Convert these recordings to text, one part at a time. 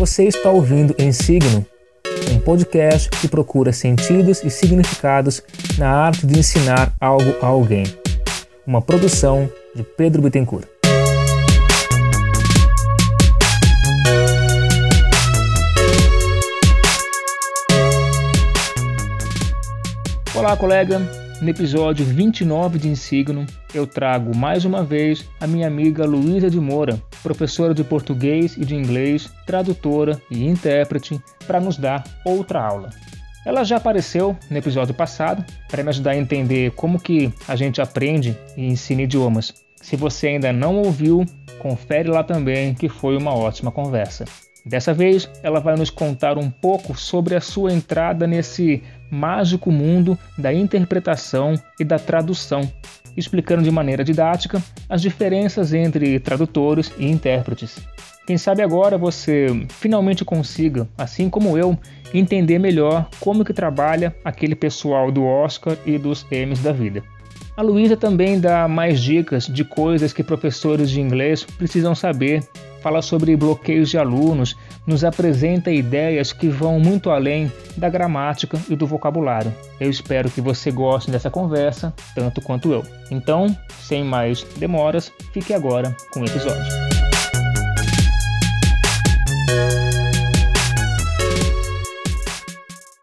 Você está ouvindo Em Signo, um podcast que procura sentidos e significados na arte de ensinar algo a alguém. Uma produção de Pedro Bittencourt. Olá, colega. No episódio 29 de Insigno, eu trago mais uma vez a minha amiga Luísa de Moura, professora de português e de inglês, tradutora e intérprete, para nos dar outra aula. Ela já apareceu no episódio passado para me ajudar a entender como que a gente aprende e ensina idiomas. Se você ainda não ouviu, confere lá também que foi uma ótima conversa. Dessa vez, ela vai nos contar um pouco sobre a sua entrada nesse mágico mundo da interpretação e da tradução, explicando de maneira didática as diferenças entre tradutores e intérpretes. Quem sabe agora você finalmente consiga, assim como eu, entender melhor como que trabalha aquele pessoal do Oscar e dos Emmys da vida. A Luísa também dá mais dicas de coisas que professores de inglês precisam saber fala sobre bloqueios de alunos, nos apresenta ideias que vão muito além da gramática e do vocabulário. Eu espero que você goste dessa conversa tanto quanto eu. Então, sem mais demoras, fique agora com o episódio.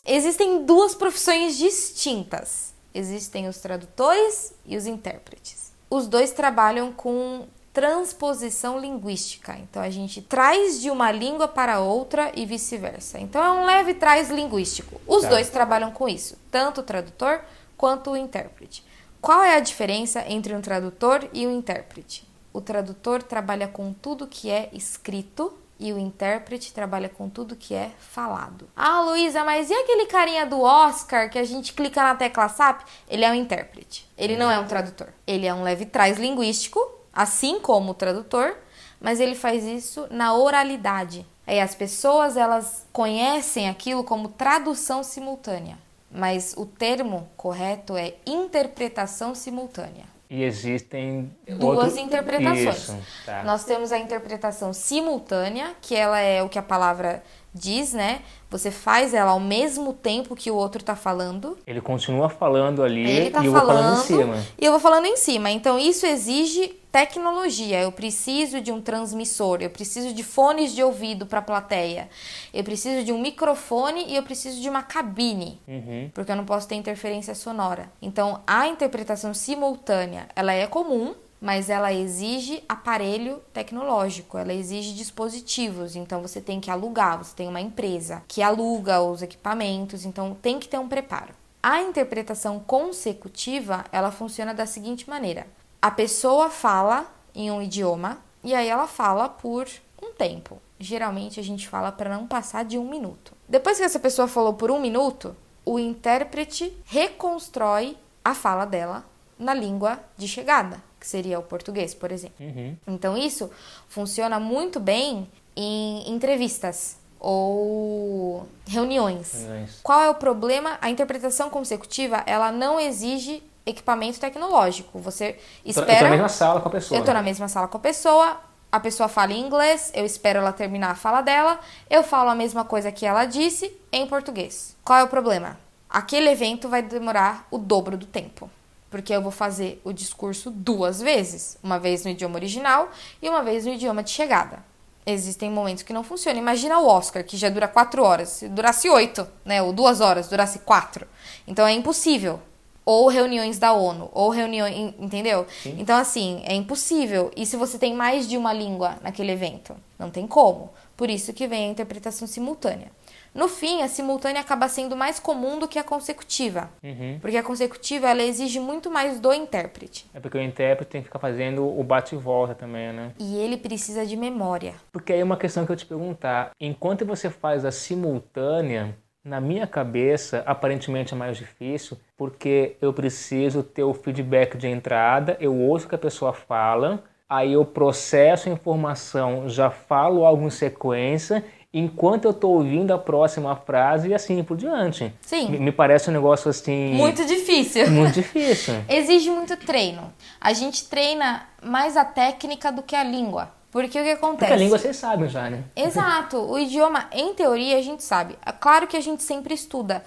Existem duas profissões distintas. Existem os tradutores e os intérpretes. Os dois trabalham com transposição linguística. Então a gente traz de uma língua para outra e vice-versa. Então é um leve traz linguístico. Os tá. dois trabalham com isso, tanto o tradutor quanto o intérprete. Qual é a diferença entre um tradutor e um intérprete? O tradutor trabalha com tudo que é escrito e o intérprete trabalha com tudo que é falado. Ah, Luísa, mas e aquele carinha do Oscar que a gente clica na tecla SAP? Ele é um intérprete. Ele não é um tradutor. Ele é um leve trás linguístico assim como o tradutor, mas ele faz isso na oralidade. Aí as pessoas elas conhecem aquilo como tradução simultânea, mas o termo correto é interpretação simultânea. E existem duas outro... interpretações. Isso, tá. Nós temos a interpretação simultânea, que ela é o que a palavra diz, né? Você faz ela ao mesmo tempo que o outro tá falando. Ele continua falando ali tá e eu vou falando em cima. E eu vou falando em cima. Então isso exige tecnologia. Eu preciso de um transmissor, eu preciso de fones de ouvido para a plateia, eu preciso de um microfone e eu preciso de uma cabine, uhum. porque eu não posso ter interferência sonora. Então a interpretação simultânea ela é comum mas ela exige aparelho tecnológico, ela exige dispositivos. Então você tem que alugar, você tem uma empresa que aluga os equipamentos, então tem que ter um preparo. A interpretação consecutiva, ela funciona da seguinte maneira: a pessoa fala em um idioma e aí ela fala por um tempo. Geralmente a gente fala para não passar de um minuto. Depois que essa pessoa falou por um minuto, o intérprete reconstrói a fala dela na língua de chegada que seria o português, por exemplo. Uhum. Então isso funciona muito bem em entrevistas ou reuniões. Nice. Qual é o problema? A interpretação consecutiva, ela não exige equipamento tecnológico. Você espera. Eu tô na mesma sala com a pessoa. Eu tô na mesma sala com a pessoa. A pessoa fala em inglês, eu espero ela terminar a fala dela, eu falo a mesma coisa que ela disse em português. Qual é o problema? Aquele evento vai demorar o dobro do tempo porque eu vou fazer o discurso duas vezes, uma vez no idioma original e uma vez no idioma de chegada. Existem momentos que não funcionam. Imagina o Oscar, que já dura quatro horas. Se durasse oito, né? Ou duas horas, durasse quatro. Então é impossível. Ou reuniões da ONU, ou reuniões. Entendeu? Sim. Então, assim, é impossível. E se você tem mais de uma língua naquele evento? Não tem como. Por isso que vem a interpretação simultânea. No fim, a simultânea acaba sendo mais comum do que a consecutiva. Uhum. Porque a consecutiva ela exige muito mais do intérprete. É porque o intérprete tem que ficar fazendo o bate e volta também, né? E ele precisa de memória. Porque aí uma questão que eu te perguntar, enquanto você faz a simultânea, na minha cabeça, aparentemente é mais difícil, porque eu preciso ter o feedback de entrada, eu ouço o que a pessoa fala, aí eu processo a informação, já falo algo em sequência enquanto eu estou ouvindo a próxima frase e assim por diante. Sim. Me, me parece um negócio assim. Muito difícil. Muito difícil. Exige muito treino. A gente treina mais a técnica do que a língua. Porque o que acontece? Porque a língua vocês sabem já, né? Exato. O idioma, em teoria, a gente sabe. É claro que a gente sempre estuda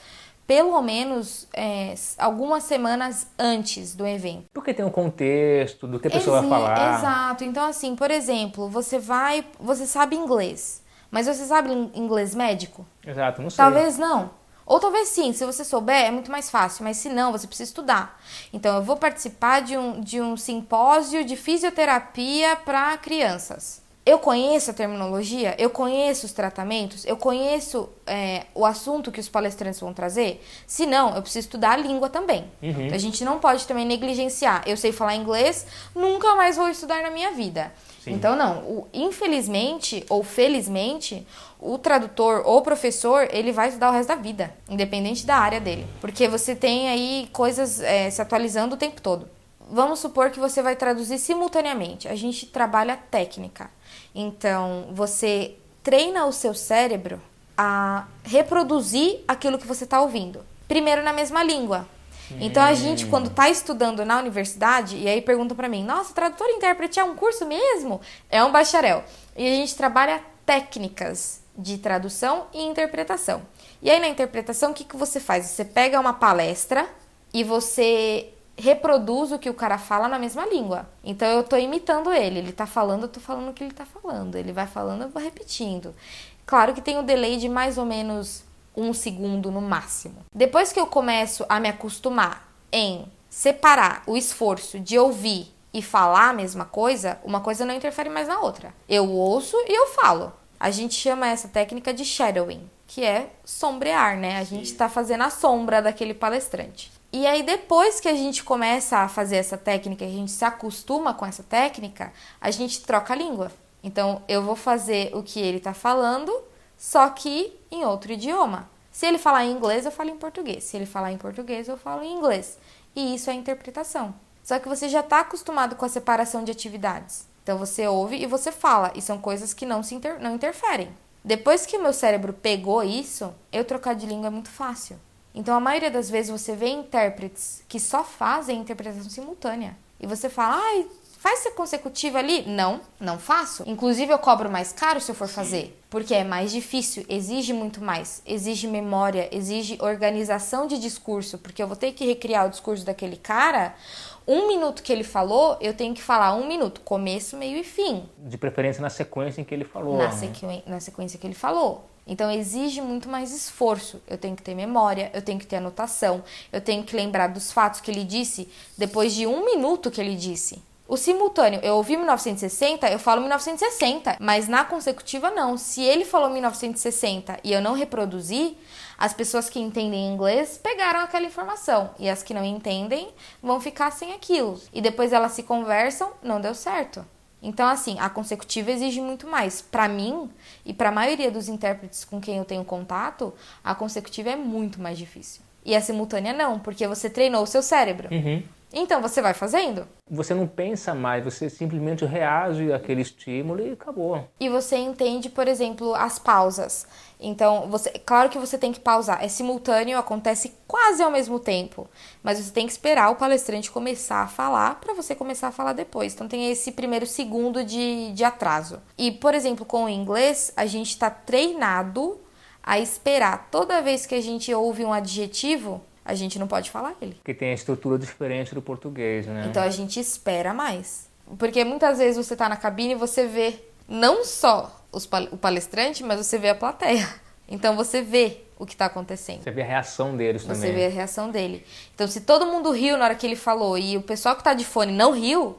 pelo menos é, algumas semanas antes do evento. Porque tem um contexto do que a pessoa Exi vai falar. Exato. Então, assim, por exemplo, você vai. Você sabe inglês. Mas você sabe inglês médico? Exato, não sei. Talvez não. Ou talvez sim, se você souber, é muito mais fácil, mas se não, você precisa estudar. Então, eu vou participar de um, de um simpósio de fisioterapia para crianças. Eu conheço a terminologia, eu conheço os tratamentos, eu conheço é, o assunto que os palestrantes vão trazer. Se não, eu preciso estudar a língua também. Uhum. A gente não pode também negligenciar. Eu sei falar inglês, nunca mais vou estudar na minha vida. Sim. Então, não. O, infelizmente ou felizmente, o tradutor ou professor, ele vai estudar o resto da vida, independente da área dele. Porque você tem aí coisas é, se atualizando o tempo todo. Vamos supor que você vai traduzir simultaneamente. A gente trabalha técnica. Então, você treina o seu cérebro a reproduzir aquilo que você está ouvindo. Primeiro na mesma língua. Então a gente, quando está estudando na universidade, e aí pergunta para mim, nossa, tradutor e intérprete é um curso mesmo? É um bacharel. E a gente trabalha técnicas de tradução e interpretação. E aí na interpretação, o que, que você faz? Você pega uma palestra e você reproduz o que o cara fala na mesma língua. Então eu tô imitando ele, ele tá falando, eu tô falando o que ele tá falando. Ele vai falando, eu vou repetindo. Claro que tem um delay de mais ou menos um segundo no máximo. Depois que eu começo a me acostumar em separar o esforço de ouvir e falar a mesma coisa, uma coisa não interfere mais na outra. Eu ouço e eu falo. A gente chama essa técnica de shadowing, que é sombrear, né? A gente está fazendo a sombra daquele palestrante. E aí, depois que a gente começa a fazer essa técnica, a gente se acostuma com essa técnica, a gente troca a língua. Então, eu vou fazer o que ele está falando, só que em outro idioma. Se ele falar em inglês, eu falo em português. Se ele falar em português, eu falo em inglês. E isso é interpretação. Só que você já está acostumado com a separação de atividades. Então você ouve e você fala, e são coisas que não se inter não interferem. Depois que o meu cérebro pegou isso, eu trocar de língua é muito fácil. Então a maioria das vezes você vê intérpretes que só fazem interpretação simultânea. E você fala, ai, Faz ser consecutiva ali? Não, não faço. Inclusive, eu cobro mais caro se eu for fazer, porque é mais difícil, exige muito mais, exige memória, exige organização de discurso, porque eu vou ter que recriar o discurso daquele cara. Um minuto que ele falou, eu tenho que falar um minuto, começo, meio e fim. De preferência na sequência em que ele falou. Na, né? na sequência que ele falou. Então exige muito mais esforço. Eu tenho que ter memória, eu tenho que ter anotação, eu tenho que lembrar dos fatos que ele disse depois de um minuto que ele disse. O simultâneo, eu ouvi 1960, eu falo 1960, mas na consecutiva não. Se ele falou 1960 e eu não reproduzi, as pessoas que entendem inglês pegaram aquela informação e as que não entendem vão ficar sem aquilo. E depois elas se conversam, não deu certo. Então, assim, a consecutiva exige muito mais. Para mim e para a maioria dos intérpretes com quem eu tenho contato, a consecutiva é muito mais difícil. E a simultânea não, porque você treinou o seu cérebro. Uhum. Então você vai fazendo. Você não pensa mais, você simplesmente reage àquele estímulo e acabou. E você entende, por exemplo, as pausas. Então, você, claro que você tem que pausar. É simultâneo, acontece quase ao mesmo tempo, mas você tem que esperar o palestrante começar a falar para você começar a falar depois. Então tem esse primeiro segundo de, de atraso. E, por exemplo, com o inglês, a gente está treinado a esperar toda vez que a gente ouve um adjetivo a gente não pode falar ele. Porque tem a estrutura diferente do português, né? Então a gente espera mais. Porque muitas vezes você tá na cabine e você vê não só os, o palestrante, mas você vê a plateia. Então você vê o que está acontecendo. Você vê a reação deles também. Você vê a reação dele. Então se todo mundo riu na hora que ele falou e o pessoal que está de fone não riu,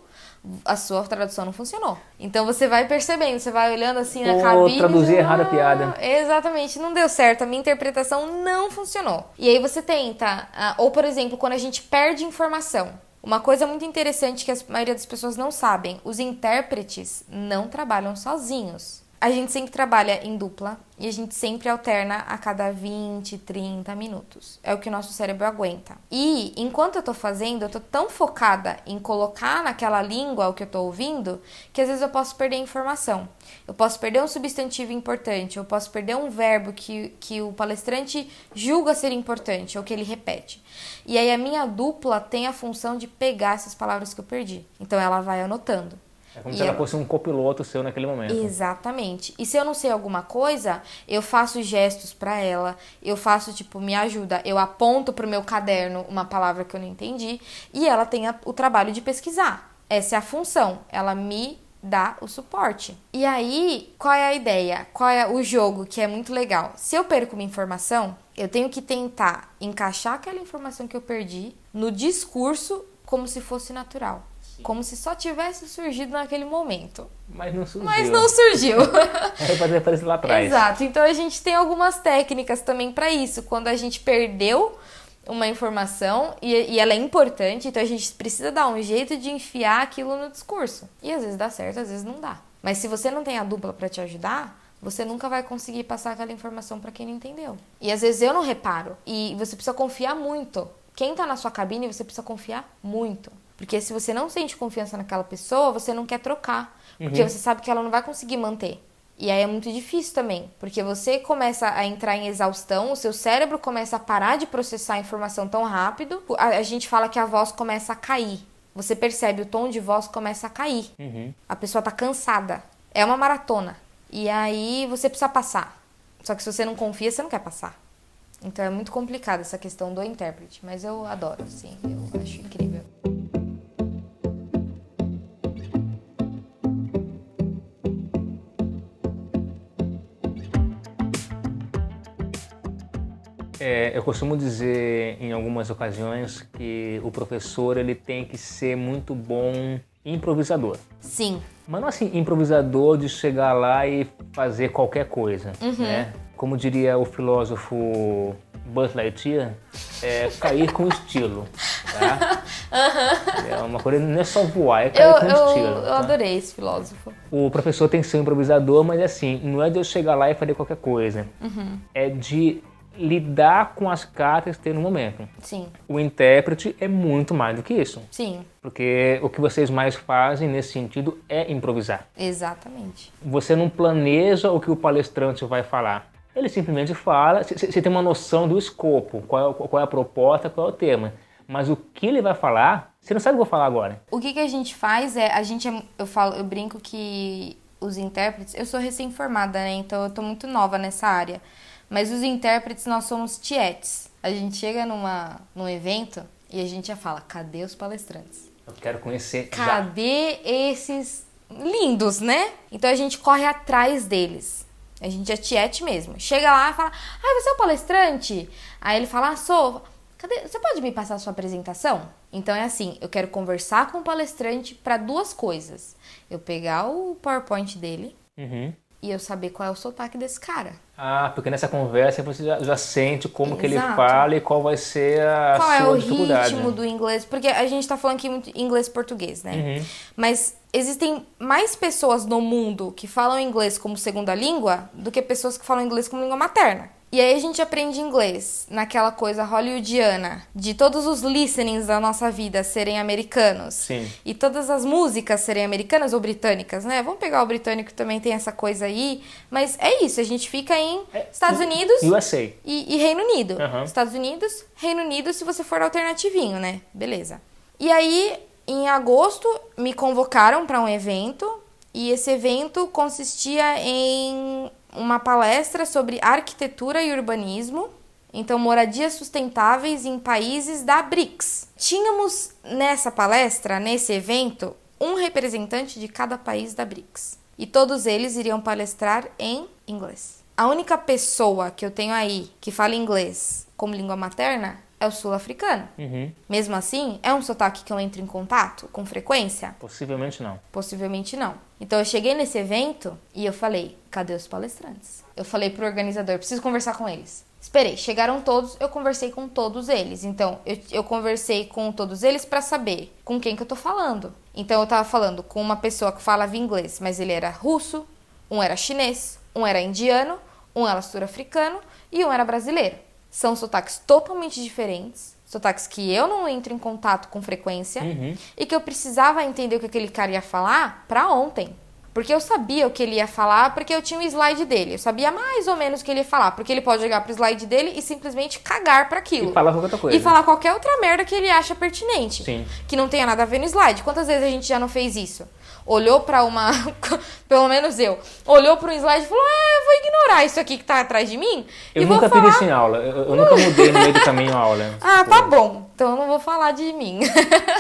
a sua tradução não funcionou. Então você vai percebendo, você vai olhando assim na Ou cabine. traduzir errado a piada. Exatamente, não deu certo, a minha interpretação não funcionou. E aí você tenta, ah, ou por exemplo, quando a gente perde informação. Uma coisa muito interessante que a maioria das pessoas não sabem: os intérpretes não trabalham sozinhos. A gente sempre trabalha em dupla e a gente sempre alterna a cada 20, 30 minutos. É o que o nosso cérebro aguenta. E enquanto eu tô fazendo, eu tô tão focada em colocar naquela língua o que eu tô ouvindo, que às vezes eu posso perder informação. Eu posso perder um substantivo importante, eu posso perder um verbo que, que o palestrante julga ser importante ou que ele repete. E aí a minha dupla tem a função de pegar essas palavras que eu perdi. Então ela vai anotando. É como e se ela fosse um copiloto seu naquele momento. Exatamente. E se eu não sei alguma coisa, eu faço gestos para ela, eu faço tipo, me ajuda, eu aponto pro meu caderno uma palavra que eu não entendi e ela tem a, o trabalho de pesquisar. Essa é a função. Ela me dá o suporte. E aí, qual é a ideia? Qual é o jogo que é muito legal? Se eu perco uma informação, eu tenho que tentar encaixar aquela informação que eu perdi no discurso como se fosse natural. Como se só tivesse surgido naquele momento. Mas não surgiu. Mas não surgiu. Vai fazer aparecer lá atrás. Exato. Então a gente tem algumas técnicas também para isso. Quando a gente perdeu uma informação e, e, ela é importante, então a gente precisa dar um jeito de enfiar aquilo no discurso. E às vezes dá certo, às vezes não dá. Mas se você não tem a dupla para te ajudar, você nunca vai conseguir passar aquela informação para quem não entendeu. E às vezes eu não reparo. E você precisa confiar muito. Quem tá na sua cabine, você precisa confiar muito. Porque se você não sente confiança naquela pessoa, você não quer trocar. Porque uhum. você sabe que ela não vai conseguir manter. E aí é muito difícil também, porque você começa a entrar em exaustão, o seu cérebro começa a parar de processar a informação tão rápido. A, a gente fala que a voz começa a cair. Você percebe o tom de voz começa a cair. Uhum. A pessoa tá cansada. É uma maratona. E aí você precisa passar. Só que se você não confia, você não quer passar. Então é muito complicado essa questão do intérprete, mas eu adoro, sim, eu acho incrível. É, eu costumo dizer em algumas ocasiões que o professor ele tem que ser muito bom improvisador. Sim. Mas não assim, improvisador de chegar lá e fazer qualquer coisa, uhum. né? Como diria o filósofo Buzz Lightyear, é cair com estilo, tá? Uhum. É uma coisa, não é só voar, é cair eu, com eu, estilo. Eu tá? adorei esse filósofo. O professor tem que ser um improvisador, mas assim, não é de eu chegar lá e fazer qualquer coisa. Uhum. É de lidar com as cartas que tem no momento. Sim. O intérprete é muito mais do que isso. Sim. Porque o que vocês mais fazem nesse sentido é improvisar. Exatamente. Você não planeja o que o palestrante vai falar. Ele simplesmente fala, você tem uma noção do escopo, qual é, qual é a proposta, qual é o tema. Mas o que ele vai falar, você não sabe o que eu vou falar agora. O que, que a gente faz é, a gente, é, eu falo, eu brinco que os intérpretes, eu sou recém-formada, né? Então eu tô muito nova nessa área. Mas os intérpretes nós somos tietes. A gente chega numa, num evento e a gente já fala: cadê os palestrantes? Eu quero conhecer. Cadê já. esses lindos, né? Então a gente corre atrás deles. A gente é tiete mesmo. Chega lá e fala: Ah, você é o palestrante? Aí ele fala: Ah, sou. Cadê? Você pode me passar a sua apresentação? Então é assim, eu quero conversar com o palestrante para duas coisas. Eu pegar o PowerPoint dele uhum. E eu saber qual é o sotaque desse cara. Ah, porque nessa conversa você já, já sente como Exato. que ele fala e qual vai ser a qual sua é o dificuldade. ritmo do inglês, porque a gente está falando aqui muito inglês-português, né? Uhum. Mas existem mais pessoas no mundo que falam inglês como segunda língua do que pessoas que falam inglês como língua materna. E aí a gente aprende inglês naquela coisa hollywoodiana de todos os listenings da nossa vida serem americanos. Sim. E todas as músicas serem americanas ou britânicas, né? Vamos pegar o britânico que também tem essa coisa aí. Mas é isso, a gente fica em é, Estados Unidos USA. E, e Reino Unido. Uhum. Estados Unidos, Reino Unido, se você for alternativinho, né? Beleza. E aí, em agosto, me convocaram para um evento. E esse evento consistia em uma palestra sobre arquitetura e urbanismo, então moradias sustentáveis em países da BRICS. Tínhamos nessa palestra, nesse evento, um representante de cada país da BRICS. E todos eles iriam palestrar em inglês. A única pessoa que eu tenho aí que fala inglês como língua materna é o sul-africano. Uhum. Mesmo assim, é um sotaque que eu entro em contato com frequência? Possivelmente não. Possivelmente não. Então eu cheguei nesse evento e eu falei: cadê os palestrantes? Eu falei pro organizador: preciso conversar com eles. Esperei, chegaram todos, eu conversei com todos eles. Então, eu, eu conversei com todos eles para saber com quem que eu tô falando. Então, eu tava falando com uma pessoa que falava inglês, mas ele era russo, um era chinês, um era indiano, um era sul-africano e um era brasileiro. São sotaques totalmente diferentes, sotaques que eu não entro em contato com frequência uhum. e que eu precisava entender o que aquele cara ia falar para ontem. Porque eu sabia o que ele ia falar, porque eu tinha o slide dele. Eu sabia mais ou menos o que ele ia falar. Porque ele pode jogar pro slide dele e simplesmente cagar para aquilo. E falar qualquer outra coisa. E falar qualquer outra merda que ele acha pertinente. Sim. Que não tenha nada a ver no slide. Quantas vezes a gente já não fez isso? Olhou para uma. pelo menos eu. Olhou para um slide e falou: É, vou ignorar isso aqui que tá atrás de mim. Eu nunca vou fiz falar... isso em aula. Eu, eu nunca mudei no meio do caminho a aula. Ah, tá bom. Então eu não vou falar de mim.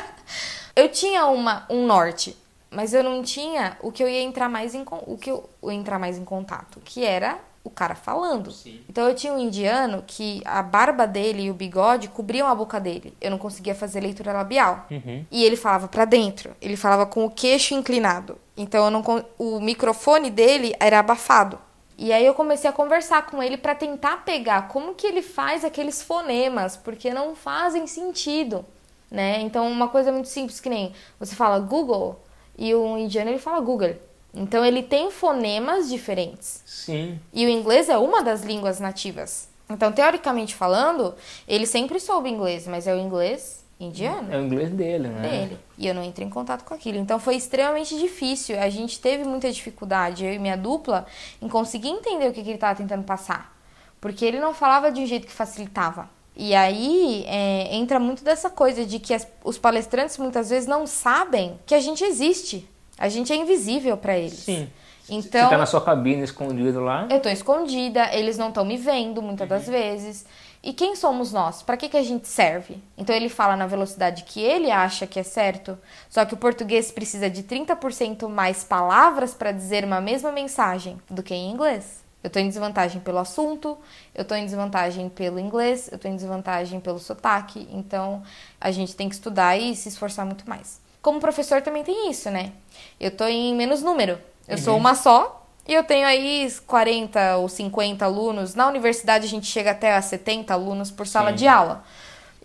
eu tinha uma, um norte mas eu não tinha o que eu ia entrar mais em o que eu ia entrar mais em contato, que era o cara falando. Sim. Então eu tinha um indiano que a barba dele e o bigode cobriam a boca dele. Eu não conseguia fazer leitura labial. Uhum. E ele falava para dentro. Ele falava com o queixo inclinado. Então não o microfone dele era abafado. E aí eu comecei a conversar com ele para tentar pegar como que ele faz aqueles fonemas, porque não fazem sentido, né? Então uma coisa muito simples que nem você fala Google, e o indiano ele fala Google. Então ele tem fonemas diferentes. Sim. E o inglês é uma das línguas nativas. Então, teoricamente falando, ele sempre soube inglês, mas é o inglês indiano. É o inglês dele, né? Dele. E eu não entrei em contato com aquilo. Então foi extremamente difícil. A gente teve muita dificuldade, eu e minha dupla, em conseguir entender o que, que ele estava tentando passar. Porque ele não falava de um jeito que facilitava. E aí é, entra muito dessa coisa de que as, os palestrantes muitas vezes não sabem que a gente existe. A gente é invisível para eles. Sim. Então, Você tá na sua cabine escondido lá. eu tô escondida, eles não estão me vendo muitas das Uhum. vezes. E quem somos nós? Para que, que a gente serve? Então ele fala na velocidade que ele acha que é certo, só que o português precisa de 30% mais palavras para dizer uma mesma mensagem do que em inglês. Eu tô em desvantagem pelo assunto, eu tô em desvantagem pelo inglês, eu tô em desvantagem pelo sotaque, então a gente tem que estudar e se esforçar muito mais. Como professor também tem isso, né? Eu tô em menos número. Eu sou uma só, e eu tenho aí 40 ou 50 alunos. Na universidade a gente chega até a 70 alunos por sala Sim. de aula.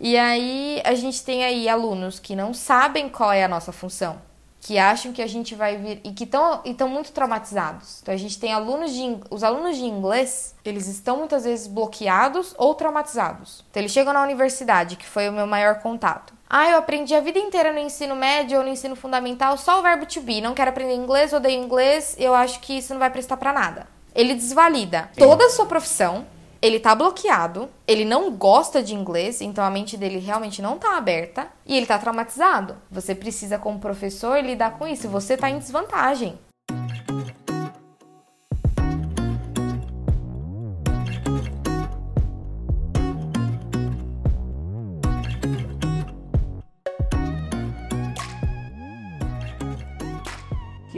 E aí a gente tem aí alunos que não sabem qual é a nossa função, que acham que a gente vai vir e que estão muito traumatizados. Então a gente tem alunos de os alunos de inglês, eles estão muitas vezes bloqueados ou traumatizados. Então eles chegam na universidade, que foi o meu maior contato. Ah, eu aprendi a vida inteira no ensino médio ou no ensino fundamental só o verbo to be. Não quero aprender inglês, odeio inglês, eu acho que isso não vai prestar pra nada. Ele desvalida toda a sua profissão, ele tá bloqueado, ele não gosta de inglês, então a mente dele realmente não tá aberta e ele tá traumatizado. Você precisa, como professor, lidar com isso. Você tá em desvantagem.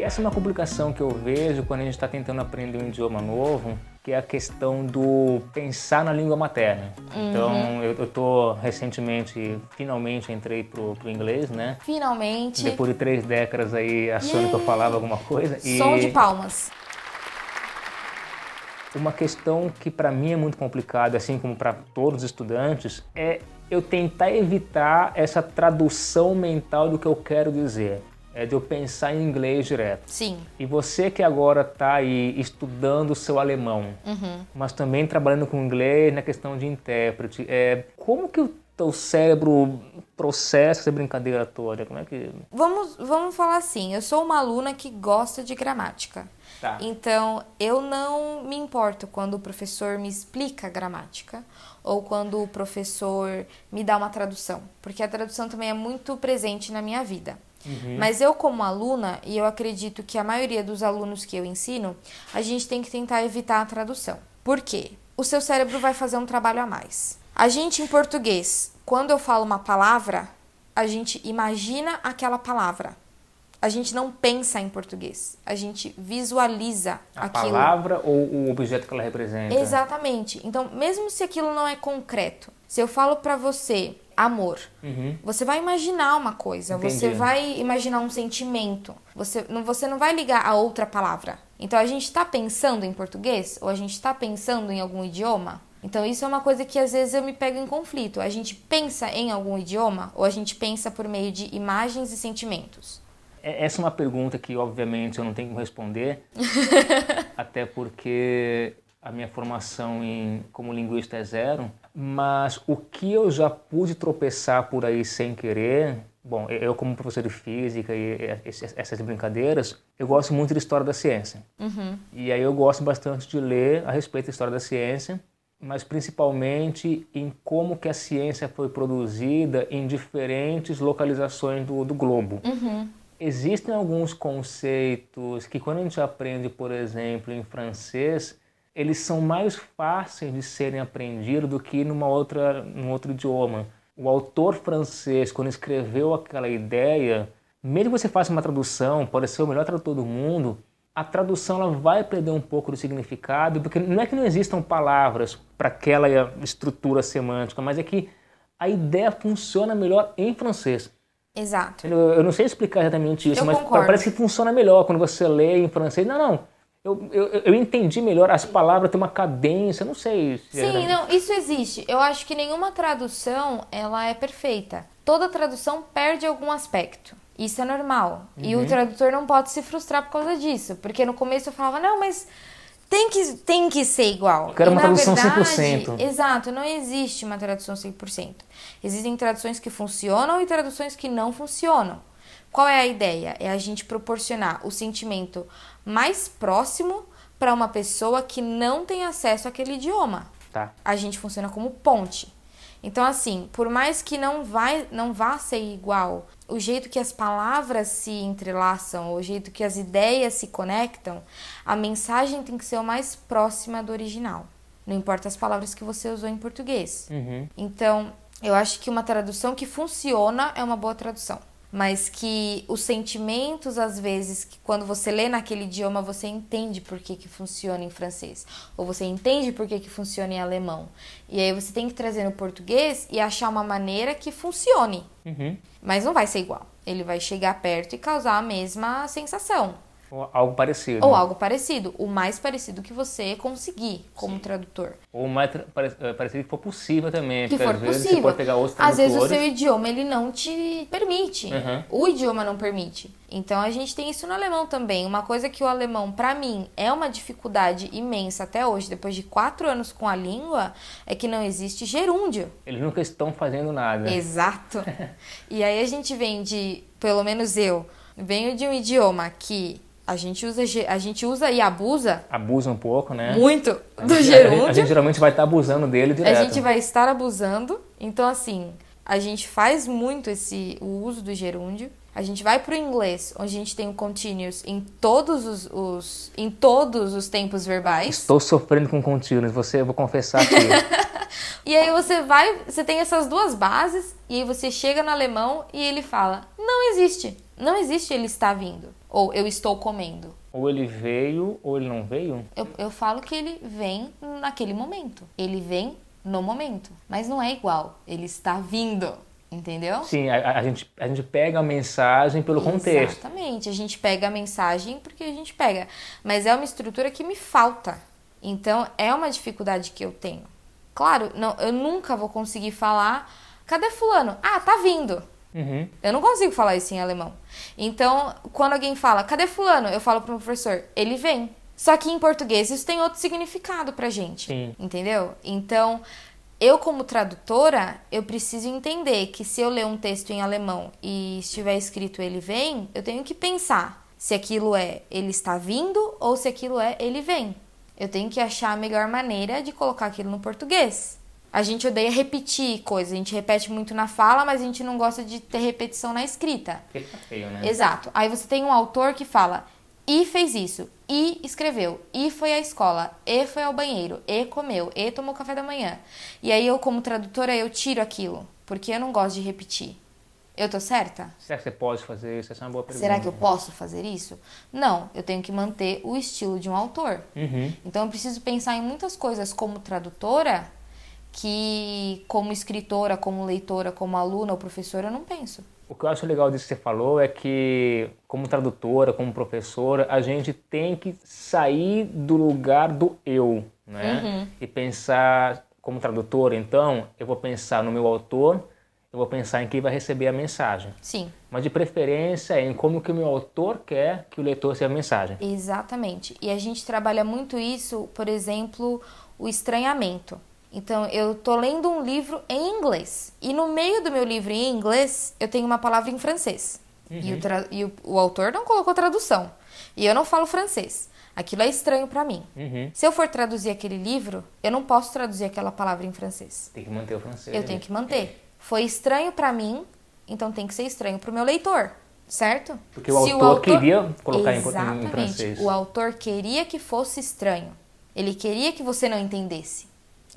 Essa é uma complicação que eu vejo quando a gente está tentando aprender um idioma novo, que é a questão do pensar na língua materna. Então, eu, eu tô recentemente, finalmente entrei pro, pro inglês, né? Finalmente, Depois de três décadas aí achando que eu falava alguma coisa. E som de palmas. uma questão que para mim é muito complicada, assim como para todos os estudantes, é eu tentar evitar essa tradução mental do que eu quero dizer. É de eu pensar em inglês direto. Sim. E você que agora está aí estudando o seu alemão, Uhum. mas também trabalhando com inglês na questão de intérprete, é, como que o teu cérebro processa essa brincadeira toda? Como é que... Vamos, vamos falar assim, eu sou uma aluna que gosta de gramática. Tá. Então, eu não me importo quando o professor me explica a gramática ou quando o professor me dá uma tradução, porque a tradução também é muito presente na minha vida. Mas eu, como aluna, e eu acredito que a maioria dos alunos que eu ensino, a gente tem que tentar evitar a tradução. Por quê? O seu cérebro vai fazer um trabalho a mais. A gente, em português, quando eu falo uma palavra, a gente imagina aquela palavra. A gente não pensa em português. A gente visualiza A aquilo. palavra ou o objeto que ela representa? Exatamente. Então, mesmo se aquilo não é concreto, se eu falo pra você amor, Uhum. você vai imaginar uma coisa, você Entendi. vai imaginar um sentimento. Você não, você não vai ligar a outra palavra. Então, a gente está pensando em português ou a gente está pensando em algum idioma? Então, isso é uma coisa que às vezes eu me pego em conflito. A gente pensa em algum idioma ou a gente pensa por meio de imagens e sentimentos? É- Essa é uma pergunta que, obviamente, eu não tenho como responder, até porque a minha formação em, como linguista é zero, mas o que eu já pude tropeçar por aí sem querer Bom, eu como professor de física e essas brincadeiras, eu gosto muito de história da ciência. Uhum. E aí eu gosto bastante de ler a respeito da história da ciência, mas principalmente em como que a ciência foi produzida em diferentes localizações do, do globo. Uhum. Existem alguns conceitos que quando a gente aprende, por exemplo, em francês, eles são mais fáceis de serem aprendidos do que numa outra, num outro idioma o autor francês, quando escreveu aquela ideia, mesmo que você faça uma tradução, pode ser o melhor tradutor do mundo, a tradução ela vai perder um pouco do significado, porque não é que não existam palavras para aquela estrutura semântica, mas é que a ideia funciona melhor em francês. Exato. Eu, eu não sei explicar exatamente isso, eu mas concordo. parece que funciona melhor quando você lê em francês. Não, não eu, eu, eu, entendi melhor, as palavras têm uma cadência, não sei. Se Sim, era... não, isso existe. Eu acho que nenhuma tradução ela é perfeita. Toda tradução perde algum aspecto. Isso é normal. Uhum. E o uhum. tradutor não pode se frustrar por causa disso. Porque no começo eu falava, não, mas tem que, tem que ser igual. Eu quero e, uma tradução verdade, 100%. Exato, não existe uma tradução 100%. Existem traduções que funcionam e traduções que não funcionam. Qual é a ideia? É a gente proporcionar o sentimento mais próximo para uma pessoa que não tem acesso àquele idioma. Tá. A gente funciona como ponte. Então, assim, por mais que não, vai, não vá ser igual, o jeito que as palavras se entrelaçam, o jeito que as ideias se conectam, a mensagem tem que ser o mais próxima do original. Não importa as palavras que você usou em português. Uhum. Então, eu acho que uma tradução que funciona é uma boa tradução mas que os sentimentos, às vezes, que quando você lê naquele idioma, você entende por que, que funciona em francês, ou você entende por que, que funciona em alemão. E aí você tem que trazer no português e achar uma maneira que funcione. Uhum. Mas não vai ser igual. Ele vai chegar perto e causar a mesma sensação. Ou algo parecido. Ou algo parecido. O mais parecido que você conseguir como Sim. tradutor. Ou o mais eh, parecido que for possível também. Que for às possível. Vezes você pode pegar outros Às vezes o seu idioma ele não te permite. Uhum. O idioma não permite. Então a gente tem isso no alemão também. Uma coisa que o alemão, para mim, é uma dificuldade imensa até hoje, depois de quatro anos com a língua, é que não existe gerúndio. Eles nunca estão fazendo nada. Exato. e aí a gente vem de, pelo menos eu, venho de um idioma que a gente usa, a gente usa e abusa. Abusa um pouco, né? Muito do gerúndio. A, a, gente geralmente vai estar abusando dele direto. A gente vai estar abusando. Então, assim, a gente faz muito esse o uso do gerúndio. A gente vai para o inglês, onde a gente tem o continuous em todos os, os, em todos os tempos verbais. Estou sofrendo com continuous, você, eu vou confessar aqui. e aí você vai, você tem essas duas bases e aí você chega no alemão e ele fala: "Não existe. Não existe ele está vindo." Ou eu estou comendo. Ou ele veio ou ele não veio? Eu, eu falo que ele vem naquele momento. Ele vem no momento. Mas não é igual. Ele está vindo. Entendeu? Sim, a, a, gente, a gente pega a mensagem pelo contexto. Exatamente, a gente pega a mensagem porque a gente pega. Mas é uma estrutura que me falta. Então é uma dificuldade que eu tenho. Claro, não, eu nunca vou conseguir falar. Cadê Fulano? Ah, tá vindo. Uhum. Eu não consigo falar isso em alemão. Então, quando alguém fala, cadê fulano? Eu falo pro professor, ele vem. Só que em português isso tem outro significado pra gente. Sim. Entendeu? Então, eu como tradutora, eu preciso entender que se eu ler um texto em alemão e estiver escrito ele vem, eu tenho que pensar se aquilo é ele está vindo ou se aquilo é ele vem. Eu tenho que achar a melhor maneira de colocar aquilo no português. A gente odeia repetir coisas, a gente repete muito na fala, mas a gente não gosta de ter repetição na escrita. Fica feio, né? Exato. Aí você tem um autor que fala, e fez isso, e escreveu, e foi à escola, e foi ao banheiro, e comeu, e tomou café da manhã. E aí eu, como tradutora, eu tiro aquilo, porque eu não gosto de repetir. Eu tô certa? Será que você pode fazer isso? Essa é uma boa pergunta. Será que eu posso fazer isso? Não, eu tenho que manter o estilo de um autor. Uhum. Então eu preciso pensar em muitas coisas como tradutora que como escritora, como leitora, como aluna ou professora eu não penso. O que eu acho legal disso que você falou é que, como tradutora, como professora, a gente tem que sair do lugar do eu, né? Uhum. E pensar, como tradutora, então, eu vou pensar no meu autor, eu vou pensar em quem vai receber a mensagem. Sim. Mas de preferência em como que o meu autor quer que o leitor receba a mensagem. Exatamente. E a gente trabalha muito isso, por exemplo, o estranhamento. Então, eu tô lendo um livro em inglês. E no meio do meu livro em inglês, eu tenho uma palavra em francês. Uhum. E, o, e o, o, autor não colocou tradução. E eu não falo francês. Aquilo é estranho para mim. Uhum. Se eu for traduzir aquele livro, eu não posso traduzir aquela palavra em francês. Tem que manter o francês. Eu tenho que manter. Foi estranho para mim, então tem que ser estranho pro meu leitor. Certo? Porque o, autor, o autor, queria colocar Exatamente. em francês. O autor queria que fosse estranho. Ele queria que você não entendesse.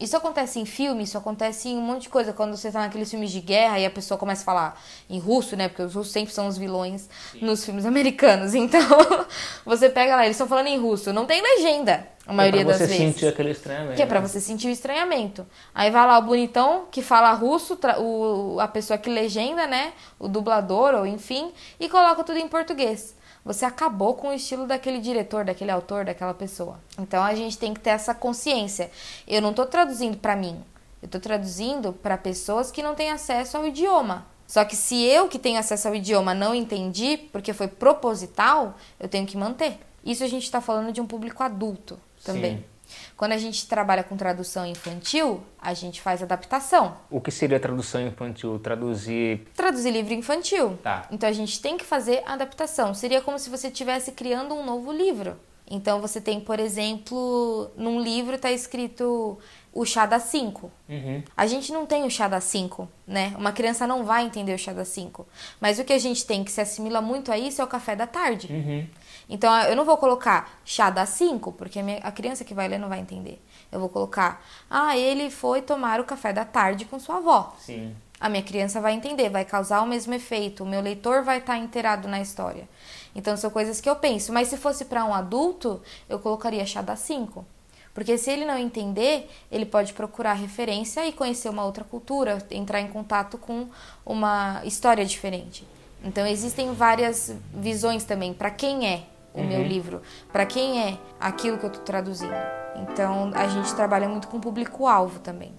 Isso acontece em filme, isso acontece em um monte de coisa. Quando você tá naqueles filmes de guerra e a pessoa começa a falar em russo, né? Porque os russos sempre são os vilões Sim. nos filmes americanos. Então, você pega lá, eles estão falando em russo. Não tem legenda, a maioria das vezes. É pra você sentir aquele estranhamento. Que é pra você sentir o estranhamento. Aí vai lá o bonitão que fala russo, o, a pessoa que legenda, né? O dublador, ou enfim, e coloca tudo em português você acabou com o estilo daquele diretor, daquele autor, daquela pessoa. Então a gente tem que ter essa consciência. Eu não estou traduzindo para mim, eu estou traduzindo para pessoas que não têm acesso ao idioma. Só que se eu que tenho acesso ao idioma não entendi, porque foi proposital, eu tenho que manter. Isso a gente está falando de um público adulto também. Sim. Quando a gente trabalha com tradução infantil, a gente faz adaptação. O que seria tradução infantil? Traduzir. Traduzir livro infantil. Tá. Então a gente tem que fazer adaptação. Seria como se você estivesse criando um novo livro. Então você tem, por exemplo, num livro está escrito o chá das 5. Uhum. A gente não tem o chá das 5, né? Uma criança não vai entender o chá das 5. Mas o que a gente tem que se assimila muito a isso é o café da tarde. Uhum. Então eu não vou colocar chá das 5, porque a, minha, a criança que vai ler não vai entender. Eu vou colocar, ah, ele foi tomar o café da tarde com sua avó. Sim. A minha criança vai entender, vai causar o mesmo efeito, o meu leitor vai estar inteirado na história. Então são coisas que eu penso. Mas se fosse para um adulto, eu colocaria chá das 5. Porque se ele não entender, ele pode procurar referência e conhecer uma outra cultura, entrar em contato com uma história diferente. Então existem várias visões também para quem é o uhum. meu livro, para quem é aquilo que eu estou traduzindo. Então a gente trabalha muito com público-alvo também.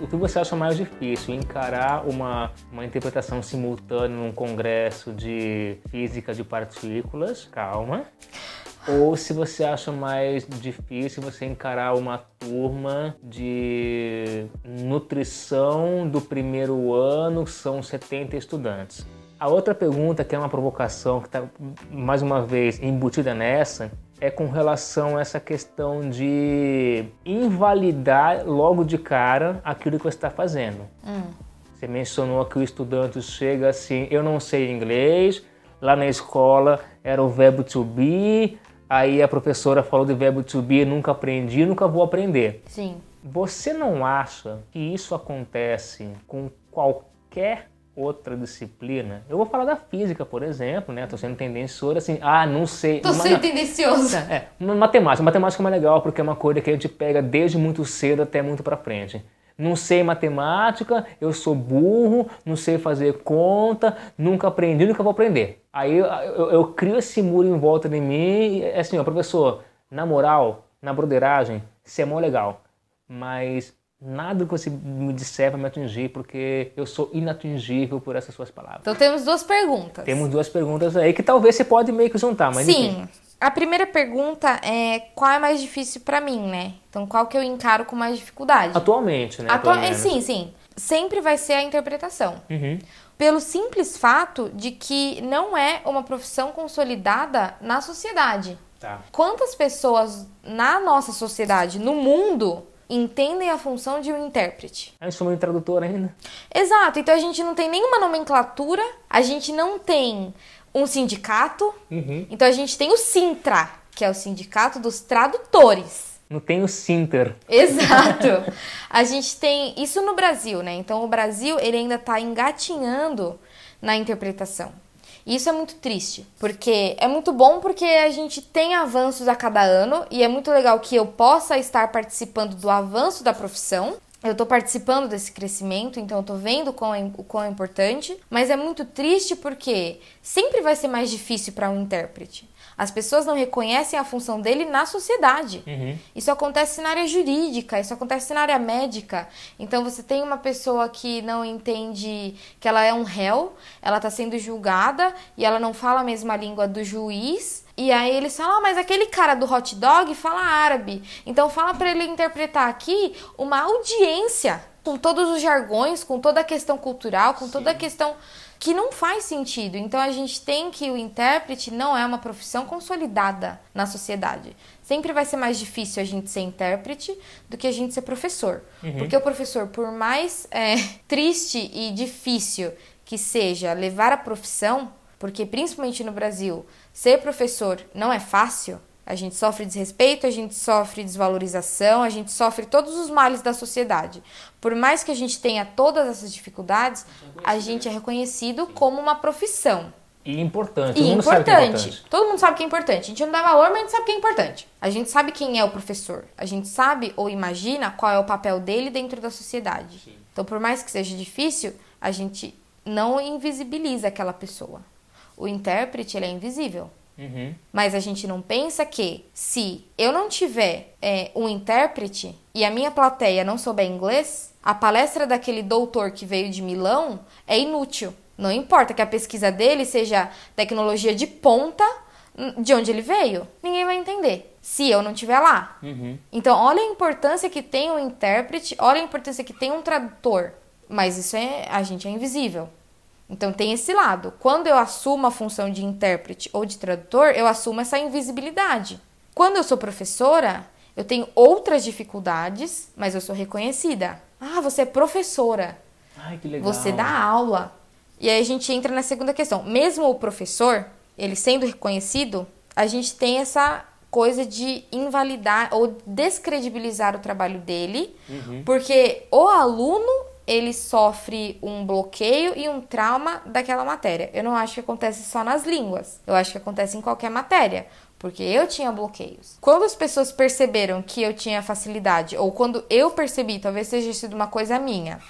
O que você acha mais difícil? Encarar uma, uma interpretação simultânea num congresso de física de partículas? Calma ou se você acha mais difícil você encarar uma turma de nutrição do primeiro ano, são 70 estudantes. A outra pergunta, que é uma provocação, que está mais uma vez embutida nessa, é com relação a essa questão de invalidar logo de cara aquilo que você está fazendo. Hum. Você mencionou que o estudante chega assim: eu não sei inglês, lá na escola era o verbo to be, Aí a professora falou de verbo to be, nunca aprendi, nunca vou aprender. Sim. Você não acha que isso acontece com qualquer outra disciplina? Eu vou falar da física, por exemplo, né? Tô sendo tendencioso assim, ah, não sei. Tô sendo tendencioso. É, matemática. Matemática é mais legal porque é uma coisa que a gente pega desde muito cedo até muito para frente não sei matemática, eu sou burro, não sei fazer conta, nunca aprendi, nunca vou aprender. Aí eu, eu, eu crio esse muro em volta de mim e é assim, ó, professor, na moral, na broderagem, isso é mó legal, mas nada que você me disser vai me atingir, porque eu sou inatingível por essas suas palavras. Então temos duas perguntas. Temos duas perguntas aí que talvez você pode meio que juntar, mas Sim. Enfim. A primeira pergunta é qual é mais difícil para mim, né? Então, qual que eu encaro com mais dificuldade? Atualmente, né? Atualmente, sim, sim. Sempre vai ser a interpretação. Uhum. Pelo simples fato de que não é uma profissão consolidada na sociedade. Tá. Quantas pessoas na nossa sociedade, no mundo, entendem a função de um intérprete. A gente chama de tradutor ainda. Exato, então a gente não tem nenhuma nomenclatura, a gente não tem um sindicato. Uhum. Então a gente tem o Sintra, que é o Sindicato dos Tradutores. Não tem o Sinter. Exato. A gente tem isso no Brasil, né? Então o Brasil ele ainda está engatinhando na interpretação. E isso é muito triste, porque é muito bom porque a gente tem avanços a cada ano e é muito legal que eu possa estar participando do avanço da profissão, eu estou participando desse crescimento, então eu estou vendo o quão, é, o quão é importante, mas é muito triste porque sempre vai ser mais difícil para um intérprete. As pessoas não reconhecem a função dele na sociedade. Uhum. Isso acontece na área jurídica, isso acontece na área médica. Então você tem uma pessoa que não entende que ela é um réu, ela está sendo julgada e ela não fala a mesma língua do juiz. E aí eles falam, ah, mas aquele cara do hot dog fala árabe. Então fala para ele interpretar aqui uma audiência com todos os jargões, com toda a questão cultural, com Sim. toda a questão que não faz sentido. Então a gente tem que o intérprete não é uma profissão consolidada na sociedade. Sempre vai ser mais difícil a gente ser intérprete do que a gente ser professor. Uhum. Porque o professor, por mais é, triste e difícil que seja levar a profissão, porque principalmente no Brasil, ser professor não é fácil, a gente sofre desrespeito, a gente sofre desvalorização, a gente sofre todos os males da sociedade. Por mais que a gente tenha todas essas dificuldades, a gente é reconhecido como uma profissão. E importante. E importante. É importante. Todo mundo sabe que é importante. A gente não dá valor, mas a gente sabe que é importante. A gente sabe quem é o professor. A gente sabe ou imagina qual é o papel dele dentro da sociedade. Sim. Então, por mais que seja difícil, a gente não invisibiliza aquela pessoa. O intérprete, ele é invisível. Uhum. Mas a gente não pensa que se eu não tiver é, um intérprete e a minha plateia não souber inglês, a palestra daquele doutor que veio de Milão é inútil. Não importa que a pesquisa dele seja tecnologia de ponta de onde ele veio, ninguém vai entender se eu não estiver lá. Uhum. Então, olha a importância que tem um intérprete, olha a importância que tem um tradutor. Mas isso é a gente é invisível. Então tem esse lado. Quando eu assumo a função de intérprete ou de tradutor, eu assumo essa invisibilidade. Quando eu sou professora, eu tenho outras dificuldades, mas eu sou reconhecida. Ah, você é professora. Ai, que legal. Você dá aula. E aí a gente entra na segunda questão. Mesmo o professor, ele sendo reconhecido, a gente tem essa coisa de invalidar ou descredibilizar o trabalho dele, uhum. porque o aluno ele sofre um bloqueio e um trauma daquela matéria. Eu não acho que acontece só nas línguas. Eu acho que acontece em qualquer matéria. Porque eu tinha bloqueios. Quando as pessoas perceberam que eu tinha facilidade, ou quando eu percebi, talvez seja sido uma coisa minha,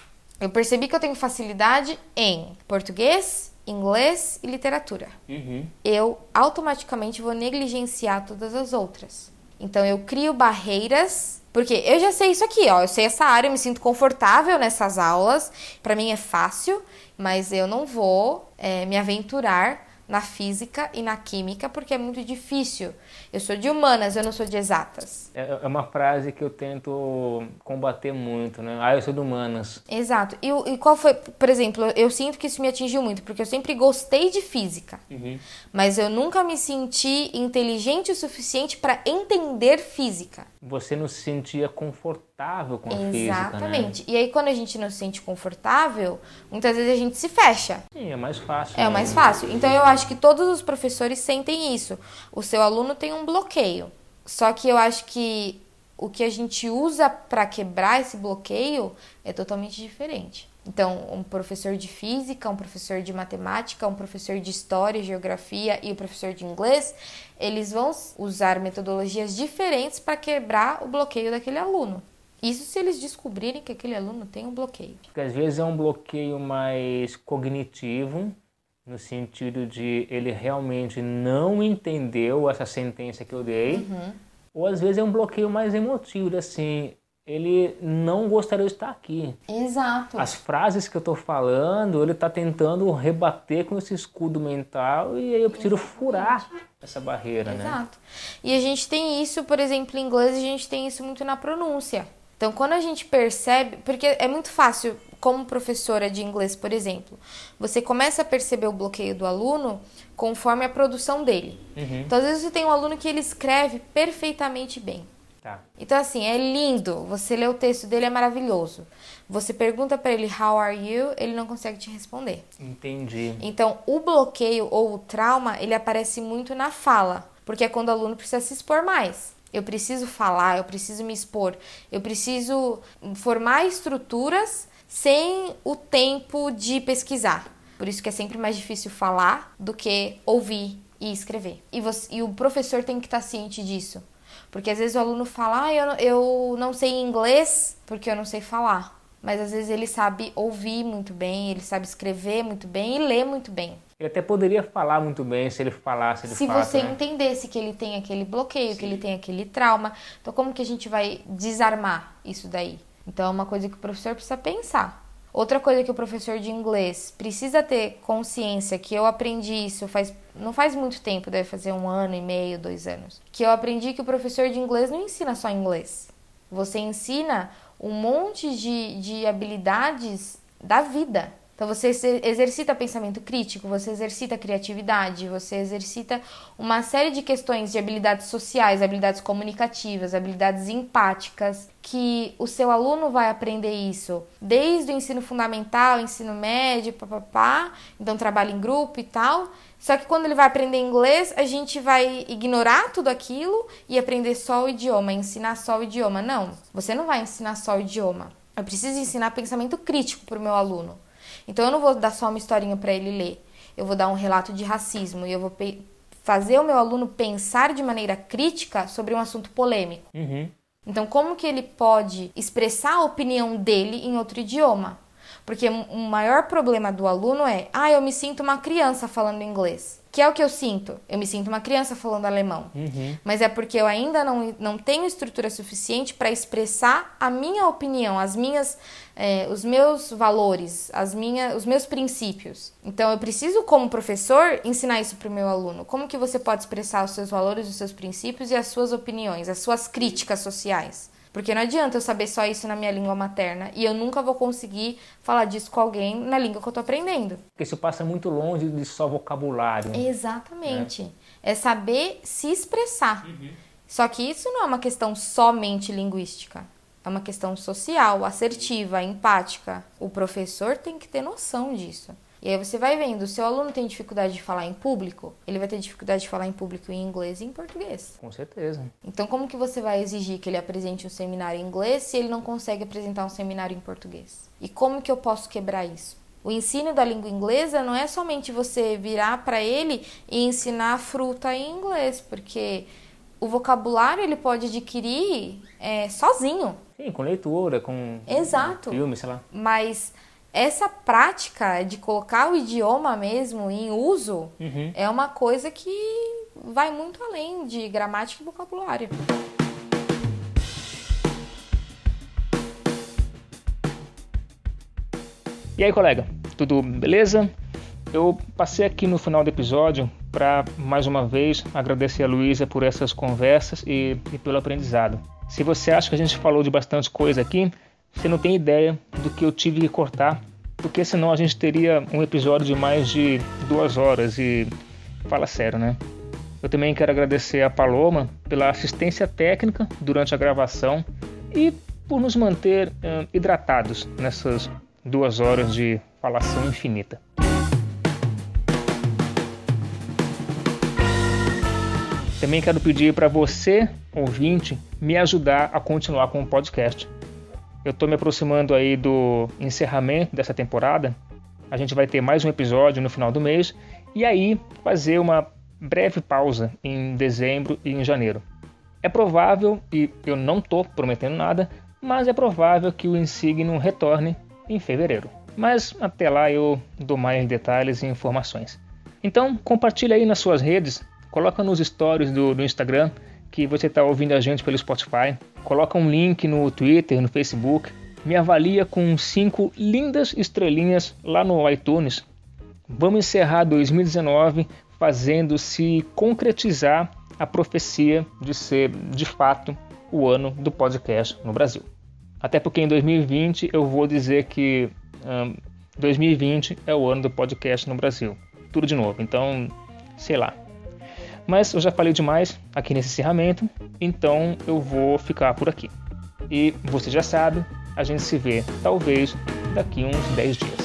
eu percebi que eu tenho facilidade em português, inglês e literatura. Uhum. Eu automaticamente vou negligenciar todas as outras. Então eu crio barreiras porque eu já sei isso aqui, ó. Eu sei essa área, eu me sinto confortável nessas aulas. Para mim é fácil, mas eu não vou é, me aventurar na física e na química porque é muito difícil. Eu sou de humanas, eu não sou de exatas. É, é uma frase que eu tento combater muito, né? Ah, eu sou de humanas. Exato. E, e qual foi, por exemplo, eu sinto que isso me atingiu muito porque eu sempre gostei de física, uhum. mas eu nunca me senti inteligente o suficiente para entender física. Você não se sentia confortável com a Exatamente. física, né? Exatamente. E aí quando a gente não se sente confortável, muitas vezes a gente se fecha. Sim, é mais fácil. É né? mais fácil. Então eu acho que todos os professores sentem isso. O seu aluno tem um bloqueio. Só que eu acho que o que a gente usa para quebrar esse bloqueio é totalmente diferente. Então, um professor de física, um professor de matemática, um professor de história, geografia e o professor de inglês, eles vão usar metodologias diferentes para quebrar o bloqueio daquele aluno. Isso se eles descobrirem que aquele aluno tem um bloqueio. Porque às vezes é um bloqueio mais cognitivo, no sentido de ele realmente não entendeu essa sentença que eu dei, uhum. ou às vezes é um bloqueio mais emotivo, assim, ele não gostaria de estar aqui. Exato. As frases que eu estou falando, ele está tentando rebater com esse escudo mental e aí eu preciso furar essa barreira, Exato. né? Exato. E a gente tem isso, por exemplo, em inglês, a gente tem isso muito na pronúncia. Então, quando a gente percebe, porque é muito fácil, como professora de inglês, por exemplo, você começa a perceber o bloqueio do aluno conforme a produção dele. Uhum. Então, às vezes você tem um aluno que ele escreve perfeitamente bem. Tá. Então, assim, é lindo. Você lê o texto dele, é maravilhoso. Você pergunta para ele, how are you? Ele não consegue te responder. Entendi. Então, o bloqueio ou o trauma, ele aparece muito na fala. Porque é quando o aluno precisa se expor mais. Eu preciso falar, eu preciso me expor, eu preciso formar estruturas sem o tempo de pesquisar. Por isso que é sempre mais difícil falar do que ouvir e escrever. E, você, e o professor tem que estar ciente disso. Porque às vezes o aluno fala, ah, eu, eu não sei inglês porque eu não sei falar. Mas às vezes ele sabe ouvir muito bem, ele sabe escrever muito bem e ler muito bem. Ele até poderia falar muito bem se ele falasse de Se fato, você né? entendesse que ele tem aquele bloqueio, que ele tem aquele trauma. Então, como que a gente vai desarmar isso daí? Então, é uma coisa que o professor precisa pensar. Outra coisa que o professor de inglês precisa ter consciência, que eu aprendi isso faz não faz muito tempo, deve fazer um ano e meio, dois anos, que eu aprendi que o professor de inglês não ensina só inglês. Você ensina um monte de, de habilidades da vida. Então você exercita pensamento crítico, você exercita criatividade, você exercita uma série de questões de habilidades sociais, habilidades comunicativas, habilidades empáticas, que o seu aluno vai aprender isso desde o ensino fundamental, ensino médio, papapá, então trabalho em grupo e tal. Só que quando ele vai aprender inglês, a gente vai ignorar tudo aquilo e aprender só o idioma, ensinar só o idioma. Não, você não vai ensinar só o idioma. Eu preciso ensinar pensamento crítico para o meu aluno. Então eu não vou dar só uma historinha para ele ler. Eu vou dar um relato de racismo e eu vou fazer o meu aluno pensar de maneira crítica sobre um assunto polêmico. Uhum. Então, como que ele pode expressar a opinião dele em outro idioma? Porque o maior problema do aluno é: ah, eu me sinto uma criança falando inglês. Que é o que eu sinto. Eu me sinto uma criança falando alemão. Uhum. Mas é porque eu ainda não, não tenho estrutura suficiente para expressar a minha opinião, as minhas, é, os meus valores, as minha, os meus princípios. Então eu preciso, como professor, ensinar isso para o meu aluno. Como que você pode expressar os seus valores, os seus princípios e as suas opiniões, as suas críticas sociais? Porque não adianta eu saber só isso na minha língua materna e eu nunca vou conseguir falar disso com alguém na língua que eu tô aprendendo. Porque isso passa muito longe de só vocabulário. Exatamente. Né? É saber se expressar. Uhum. Só que isso não é uma questão somente linguística. É uma questão social, assertiva, empática. O professor tem que ter noção disso. E aí você vai vendo, o seu aluno tem dificuldade de falar em público, ele vai ter dificuldade de falar em público em inglês e em português. Com certeza. Então como que você vai exigir que ele apresente um seminário em inglês se ele não consegue apresentar um seminário em português? E como que eu posso quebrar isso? O ensino da língua inglesa não é somente você virar para ele e ensinar fruta em inglês, porque o vocabulário ele pode adquirir é, sozinho. Sim, com leitura, com Exato. filme, sei lá. Mas essa prática de colocar o idioma mesmo em uso uhum. é uma coisa que vai muito além de gramática e vocabulário. E aí, colega, tudo beleza? Eu passei aqui no final do episódio para mais uma vez agradecer a Luísa por essas conversas e, e pelo aprendizado. Se você acha que a gente falou de bastante coisa aqui, você não tem ideia do que eu tive que cortar, porque senão a gente teria um episódio de mais de duas horas e fala sério, né? Eu também quero agradecer a Paloma pela assistência técnica durante a gravação e por nos manter uh, hidratados nessas duas horas de falação infinita. Também quero pedir para você, ouvinte, me ajudar a continuar com o podcast. Eu estou me aproximando aí do encerramento dessa temporada. A gente vai ter mais um episódio no final do mês e aí fazer uma breve pausa em dezembro e em janeiro. É provável, e eu não estou prometendo nada, mas é provável que o Insignum retorne em fevereiro. Mas até lá eu dou mais detalhes e informações. Então compartilhe aí nas suas redes, coloca nos stories do, do Instagram que você está ouvindo a gente pelo Spotify, coloca um link no Twitter, no Facebook, me avalia com cinco lindas estrelinhas lá no iTunes. Vamos encerrar 2019 fazendo se concretizar a profecia de ser de fato o ano do podcast no Brasil. Até porque em 2020 eu vou dizer que um, 2020 é o ano do podcast no Brasil. Tudo de novo. Então, sei lá. Mas eu já falei demais aqui nesse encerramento, então eu vou ficar por aqui. E você já sabe, a gente se vê talvez daqui uns 10 dias.